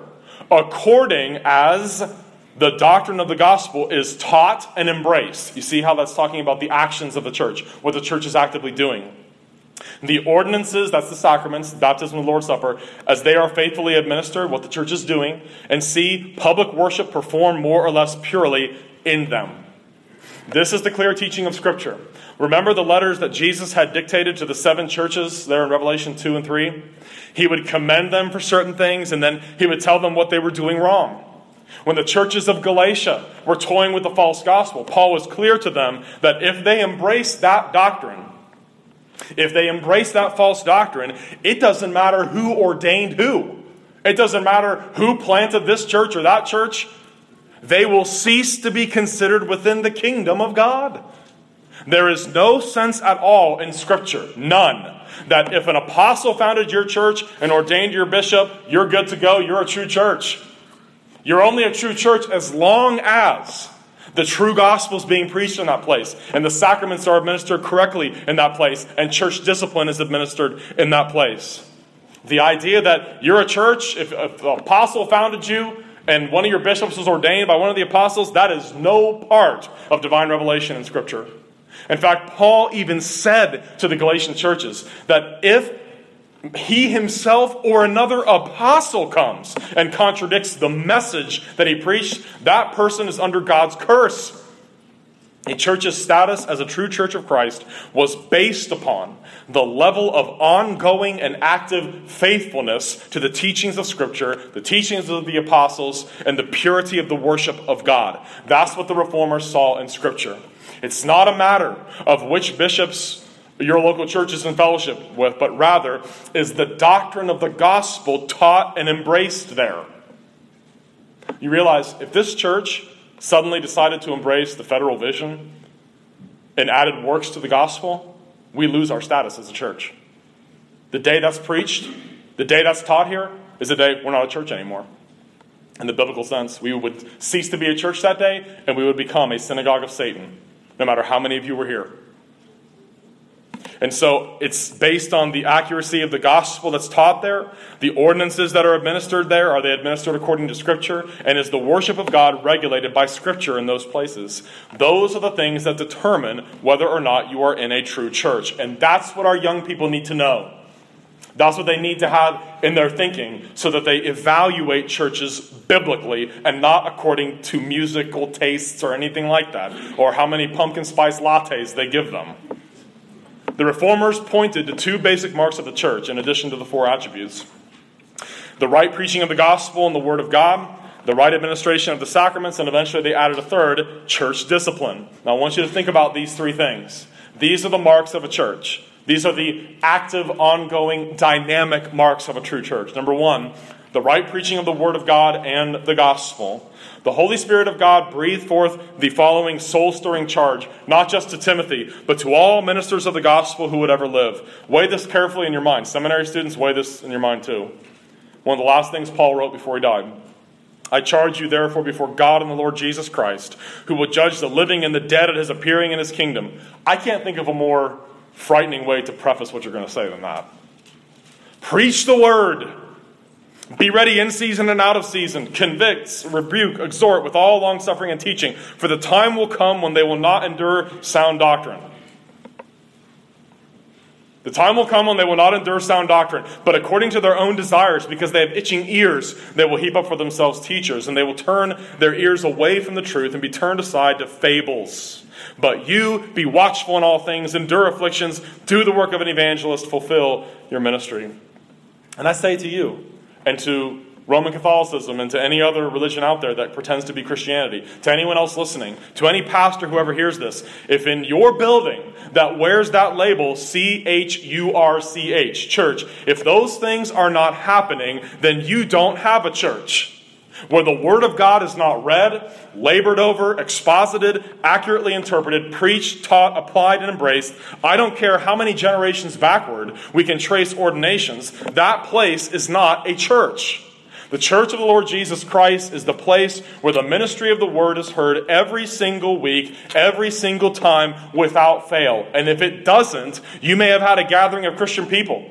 according as the doctrine of the gospel is taught and embraced. You see how that's talking about the actions of the church, what the church is actively doing. The ordinances, that's the sacraments, baptism and the Lord's Supper, as they are faithfully administered, what the church is doing, and see public worship performed more or less purely in them. This is the clear teaching of Scripture. Remember the letters that Jesus had dictated to the seven churches there in Revelation 2 and 3? He would commend them for certain things, and then he would tell them what they were doing wrong. When the churches of Galatia were toying with the false gospel, Paul was clear to them that if they embraced that doctrine, if they embrace that false doctrine, it doesn't matter who ordained who. It doesn't matter who planted this church or that church, they will cease to be considered within the kingdom of God. There is no sense at all in Scripture, none, that if an apostle founded your church and ordained your bishop, you're good to go, you're a true church. You're only a true church as long as the true gospel is being preached in that place, and the sacraments are administered correctly in that place, and church discipline is administered in that place. The idea that you're a church, if, if the apostle founded you, and one of your bishops was ordained by one of the apostles, that is no part of divine revelation in Scripture. In fact, Paul even said to the Galatian churches that if he himself or another apostle comes and contradicts the message that he preached, that person is under God's curse. A church's status as a true church of Christ was based upon the level of ongoing and active faithfulness to the teachings of Scripture, the teachings of the apostles, and the purity of the worship of God. That's what the reformers saw in Scripture. It's not a matter of which bishops your local church is in fellowship with, but rather is the doctrine of the gospel taught and embraced there. You realize if this church suddenly decided to embrace the federal vision and added works to the gospel, we lose our status as a church. The day that's preached, the day that's taught here, is the day we're not a church anymore. In the biblical sense, we would cease to be a church that day and we would become a synagogue of Satan, no matter how many of you were here. And so it's based on the accuracy of the gospel that's taught there, the ordinances that are administered there, are they administered according to Scripture? And is the worship of God regulated by Scripture in those places? Those are the things that determine whether or not you are in a true church. And that's what our young people need to know. That's what they need to have in their thinking so that they evaluate churches biblically and not according to musical tastes or anything like that, or how many pumpkin spice lattes they give them. The reformers pointed to two basic marks of the church in addition to the four attributes the right preaching of the gospel and the word of God, the right administration of the sacraments, and eventually they added a third church discipline. Now, I want you to think about these three things. These are the marks of a church. These are the active, ongoing, dynamic marks of a true church. Number one, the right preaching of the Word of God and the gospel. The Holy Spirit of God breathed forth the following soul stirring charge, not just to Timothy, but to all ministers of the gospel who would ever live. Weigh this carefully in your mind. Seminary students, weigh this in your mind too. One of the last things Paul wrote before he died. I charge you, therefore, before God and the Lord Jesus Christ, who will judge the living and the dead at his appearing in his kingdom. I can't think of a more frightening way to preface what you're going to say than that. Preach the word. Be ready in season and out of season. Convict, rebuke, exhort with all long suffering and teaching. For the time will come when they will not endure sound doctrine. The time will come when they will not endure sound doctrine, but according to their own desires, because they have itching ears, they will heap up for themselves teachers, and they will turn their ears away from the truth and be turned aside to fables. But you be watchful in all things, endure afflictions, do the work of an evangelist, fulfill your ministry. And I say to you, and to Roman Catholicism and to any other religion out there that pretends to be Christianity, to anyone else listening, to any pastor who ever hears this, if in your building that wears that label, C H U R C H, church, if those things are not happening, then you don't have a church. Where the Word of God is not read, labored over, exposited, accurately interpreted, preached, taught, applied, and embraced, I don't care how many generations backward we can trace ordinations, that place is not a church. The church of the Lord Jesus Christ is the place where the ministry of the word is heard every single week, every single time, without fail. And if it doesn't, you may have had a gathering of Christian people.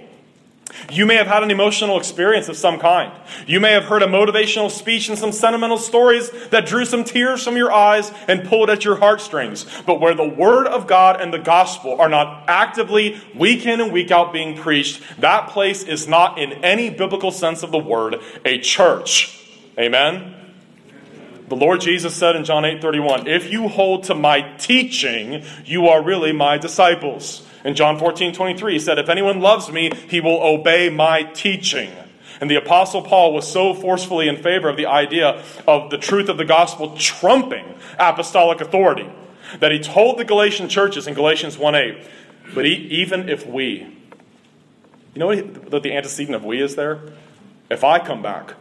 You may have had an emotional experience of some kind. You may have heard a motivational speech and some sentimental stories that drew some tears from your eyes and pulled at your heartstrings. But where the Word of God and the gospel are not actively, week in and week out, being preached, that place is not, in any biblical sense of the word, a church. Amen? The Lord Jesus said in John 8 31, If you hold to my teaching, you are really my disciples. In John 14, 23, he said, If anyone loves me, he will obey my teaching. And the Apostle Paul was so forcefully in favor of the idea of the truth of the gospel trumping apostolic authority that he told the Galatian churches in Galatians 1 8, but even if we, you know what the antecedent of we is there? if I come back,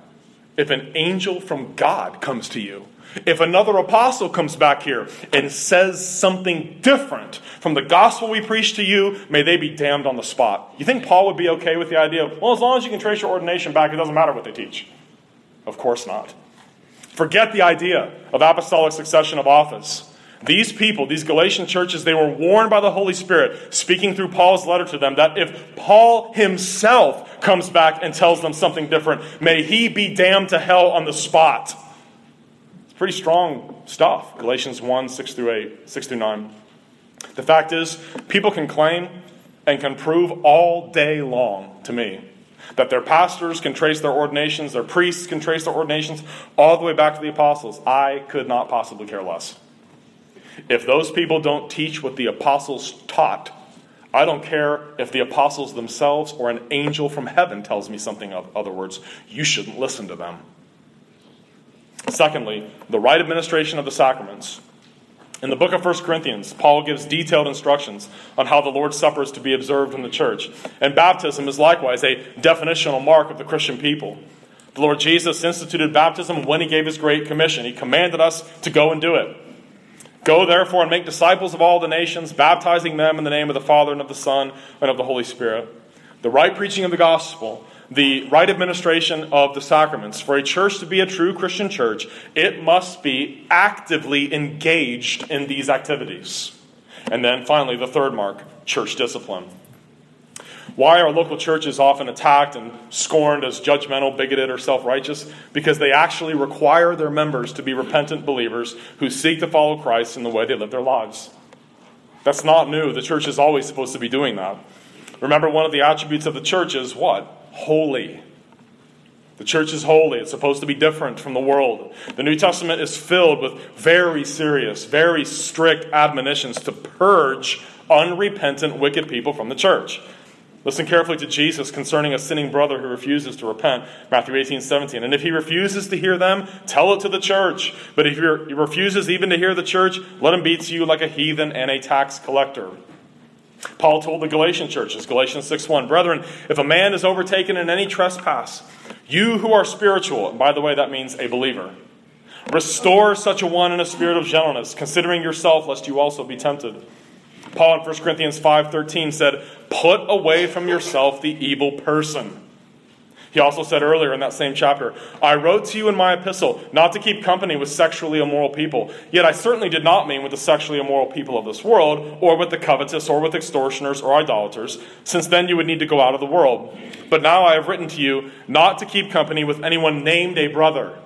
if an angel from God comes to you, if another apostle comes back here and says something different from the gospel we preach to you, may they be damned on the spot. You think Paul would be okay with the idea of, well, as long as you can trace your ordination back, it doesn't matter what they teach? Of course not. Forget the idea of apostolic succession of office. These people, these Galatian churches, they were warned by the Holy Spirit, speaking through Paul's letter to them, that if Paul himself comes back and tells them something different, may he be damned to hell on the spot. Pretty strong stuff. Galatians 1 6 through 8, 6 through 9. The fact is, people can claim and can prove all day long to me that their pastors can trace their ordinations, their priests can trace their ordinations all the way back to the apostles. I could not possibly care less. If those people don't teach what the apostles taught, I don't care if the apostles themselves or an angel from heaven tells me something of other words. You shouldn't listen to them. Secondly, the right administration of the sacraments. In the book of 1 Corinthians, Paul gives detailed instructions on how the Lord's Supper is to be observed in the church. And baptism is likewise a definitional mark of the Christian people. The Lord Jesus instituted baptism when he gave his great commission. He commanded us to go and do it. Go therefore and make disciples of all the nations, baptizing them in the name of the Father and of the Son and of the Holy Spirit. The right preaching of the gospel the right administration of the sacraments. For a church to be a true Christian church, it must be actively engaged in these activities. And then finally, the third mark church discipline. Why are local churches often attacked and scorned as judgmental, bigoted, or self righteous? Because they actually require their members to be repentant believers who seek to follow Christ in the way they live their lives. That's not new. The church is always supposed to be doing that. Remember, one of the attributes of the church is what? Holy. The church is holy. It's supposed to be different from the world. The New Testament is filled with very serious, very strict admonitions to purge unrepentant, wicked people from the church. Listen carefully to Jesus concerning a sinning brother who refuses to repent. Matthew 18, 17. And if he refuses to hear them, tell it to the church. But if he refuses even to hear the church, let him be to you like a heathen and a tax collector. Paul told the Galatian churches, Galatians 6 1, Brethren, if a man is overtaken in any trespass, you who are spiritual, by the way, that means a believer, restore such a one in a spirit of gentleness, considering yourself, lest you also be tempted. Paul in 1 Corinthians 5:13 said, "Put away from yourself the evil person." He also said earlier in that same chapter, I wrote to you in my epistle not to keep company with sexually immoral people. Yet I certainly did not mean with the sexually immoral people of this world, or with the covetous, or with extortioners, or idolaters, since then you would need to go out of the world. But now I have written to you not to keep company with anyone named a brother.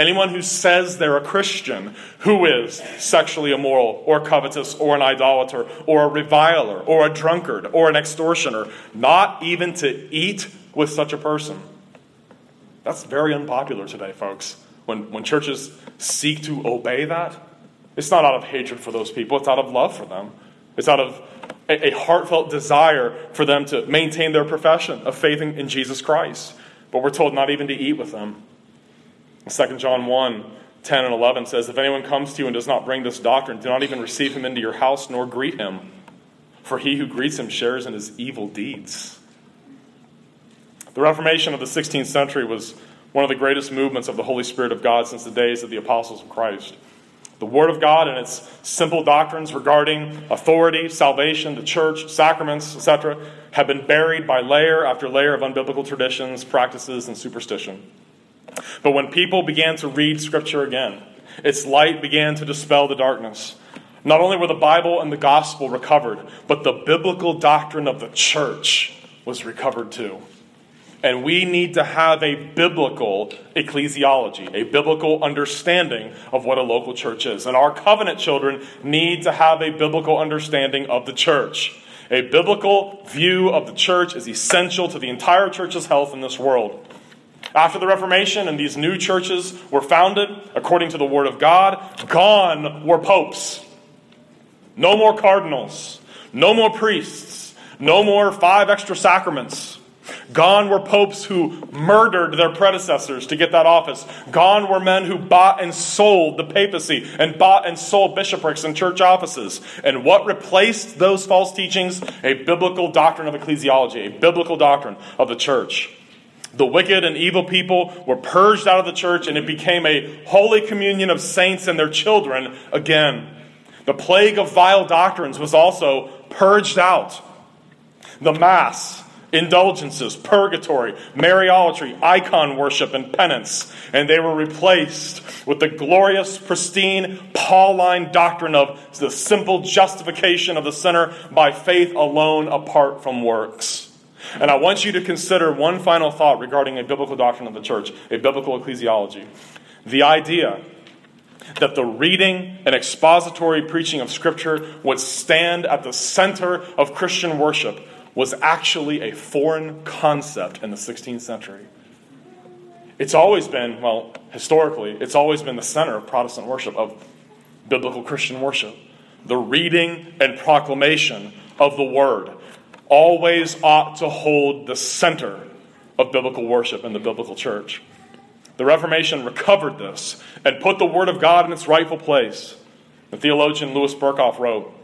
Anyone who says they're a Christian who is sexually immoral or covetous or an idolater or a reviler or a drunkard or an extortioner, not even to eat with such a person. That's very unpopular today, folks. When, when churches seek to obey that, it's not out of hatred for those people, it's out of love for them. It's out of a, a heartfelt desire for them to maintain their profession of faith in, in Jesus Christ. But we're told not even to eat with them. 2 John 1 10 and 11 says, If anyone comes to you and does not bring this doctrine, do not even receive him into your house nor greet him, for he who greets him shares in his evil deeds. The Reformation of the 16th century was one of the greatest movements of the Holy Spirit of God since the days of the apostles of Christ. The Word of God and its simple doctrines regarding authority, salvation, the church, sacraments, etc., have been buried by layer after layer of unbiblical traditions, practices, and superstition. But when people began to read Scripture again, its light began to dispel the darkness. Not only were the Bible and the gospel recovered, but the biblical doctrine of the church was recovered too. And we need to have a biblical ecclesiology, a biblical understanding of what a local church is. And our covenant children need to have a biblical understanding of the church. A biblical view of the church is essential to the entire church's health in this world. After the Reformation and these new churches were founded, according to the Word of God, gone were popes. No more cardinals, no more priests, no more five extra sacraments. Gone were popes who murdered their predecessors to get that office. Gone were men who bought and sold the papacy and bought and sold bishoprics and church offices. And what replaced those false teachings? A biblical doctrine of ecclesiology, a biblical doctrine of the church. The wicked and evil people were purged out of the church, and it became a holy communion of saints and their children again. The plague of vile doctrines was also purged out. The Mass, indulgences, purgatory, Mariolatry, icon worship, and penance, and they were replaced with the glorious, pristine, Pauline doctrine of the simple justification of the sinner by faith alone apart from works. And I want you to consider one final thought regarding a biblical doctrine of the church, a biblical ecclesiology. The idea that the reading and expository preaching of Scripture would stand at the center of Christian worship was actually a foreign concept in the 16th century. It's always been, well, historically, it's always been the center of Protestant worship, of biblical Christian worship. The reading and proclamation of the Word always ought to hold the center of biblical worship in the biblical church. The Reformation recovered this and put the Word of God in its rightful place. The theologian Louis Berkhof wrote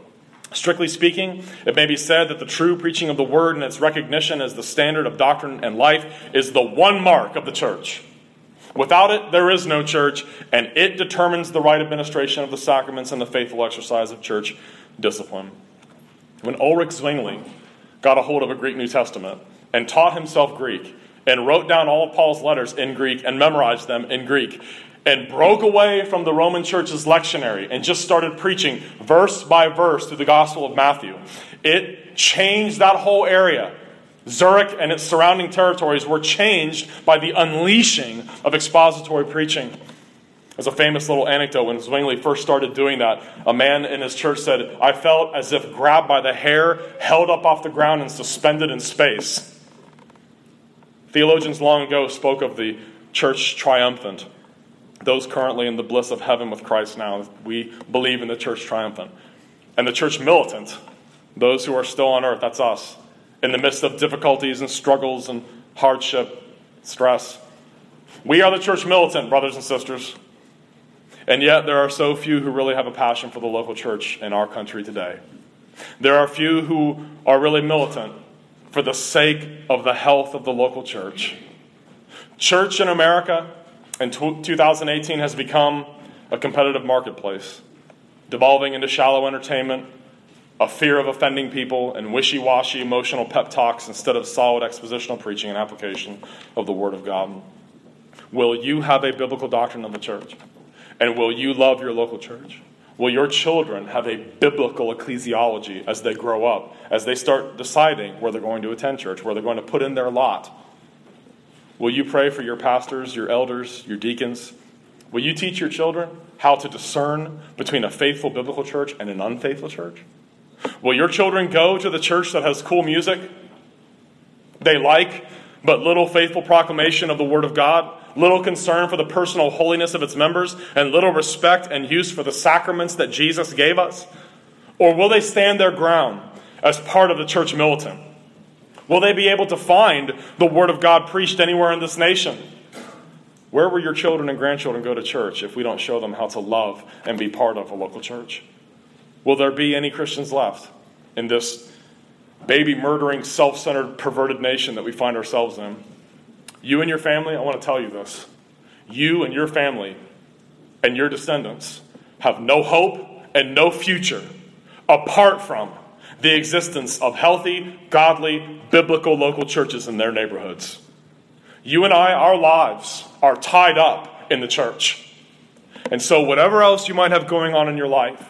Strictly speaking, it may be said that the true preaching of the Word and its recognition as the standard of doctrine and life is the one mark of the church. Without it, there is no church, and it determines the right administration of the sacraments and the faithful exercise of church discipline. When Ulrich Zwingli got a hold of a Greek New Testament and taught himself Greek and wrote down all of Paul's letters in Greek and memorized them in Greek and broke away from the Roman church's lectionary and just started preaching verse by verse through the Gospel of Matthew. It changed that whole area. Zurich and its surrounding territories were changed by the unleashing of expository preaching. There's a famous little anecdote when Zwingli first started doing that. A man in his church said, I felt as if grabbed by the hair, held up off the ground, and suspended in space. Theologians long ago spoke of the church triumphant. Those currently in the bliss of heaven with Christ now, we believe in the church triumphant. And the church militant, those who are still on earth, that's us, in the midst of difficulties and struggles and hardship, stress. We are the church militant, brothers and sisters. And yet, there are so few who really have a passion for the local church in our country today. There are few who are really militant for the sake of the health of the local church. Church in America in 2018 has become a competitive marketplace, devolving into shallow entertainment, a fear of offending people, and wishy washy emotional pep talks instead of solid expositional preaching and application of the Word of God. Will you have a biblical doctrine of the church? And will you love your local church? Will your children have a biblical ecclesiology as they grow up, as they start deciding where they're going to attend church, where they're going to put in their lot? Will you pray for your pastors, your elders, your deacons? Will you teach your children how to discern between a faithful biblical church and an unfaithful church? Will your children go to the church that has cool music they like, but little faithful proclamation of the Word of God? little concern for the personal holiness of its members, and little respect and use for the sacraments that Jesus gave us? Or will they stand their ground as part of the church militant? Will they be able to find the Word of God preached anywhere in this nation? Where will your children and grandchildren go to church if we don't show them how to love and be part of a local church? Will there be any Christians left in this baby murdering, self centered, perverted nation that we find ourselves in? You and your family, I want to tell you this. You and your family and your descendants have no hope and no future apart from the existence of healthy, godly, biblical local churches in their neighborhoods. You and I, our lives are tied up in the church. And so, whatever else you might have going on in your life,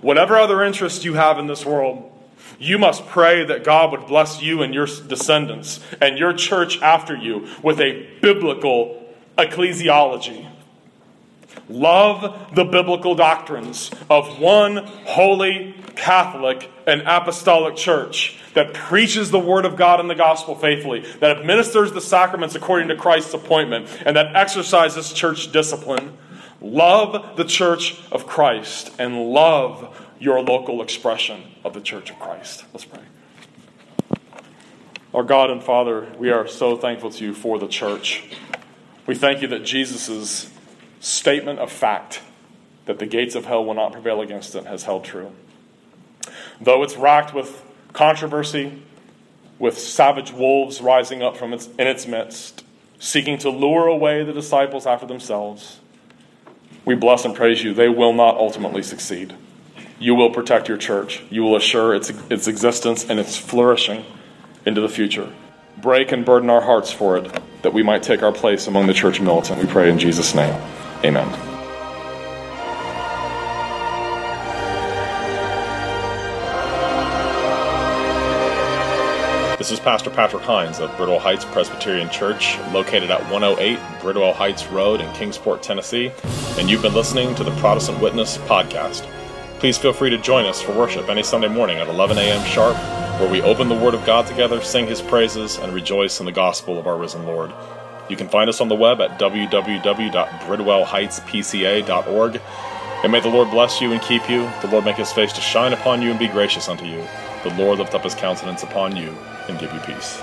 whatever other interests you have in this world, you must pray that God would bless you and your descendants and your church after you with a biblical ecclesiology. Love the biblical doctrines of one holy, Catholic, and apostolic church that preaches the Word of God and the gospel faithfully, that administers the sacraments according to Christ's appointment, and that exercises church discipline. Love the church of Christ and love your local expression of the Church of Christ. Let's pray. Our God and Father, we are so thankful to you for the church. We thank you that Jesus' statement of fact that the gates of hell will not prevail against it has held true. Though it's racked with controversy, with savage wolves rising up from its, in its midst, seeking to lure away the disciples after themselves. We bless and praise you. They will not ultimately succeed. You will protect your church. You will assure its, its existence and its flourishing into the future. Break and burden our hearts for it, that we might take our place among the church militant. We pray in Jesus' name. Amen. This is Pastor Patrick Hines of Bridwell Heights Presbyterian Church, located at 108 Bridwell Heights Road in Kingsport, Tennessee, and you've been listening to the Protestant Witness podcast. Please feel free to join us for worship any Sunday morning at 11 a.m. sharp, where we open the Word of God together, sing His praises, and rejoice in the gospel of our risen Lord. You can find us on the web at www.bridwellheightspca.org. And may the Lord bless you and keep you. The Lord make his face to shine upon you and be gracious unto you. The Lord lift up his countenance upon you and give you peace.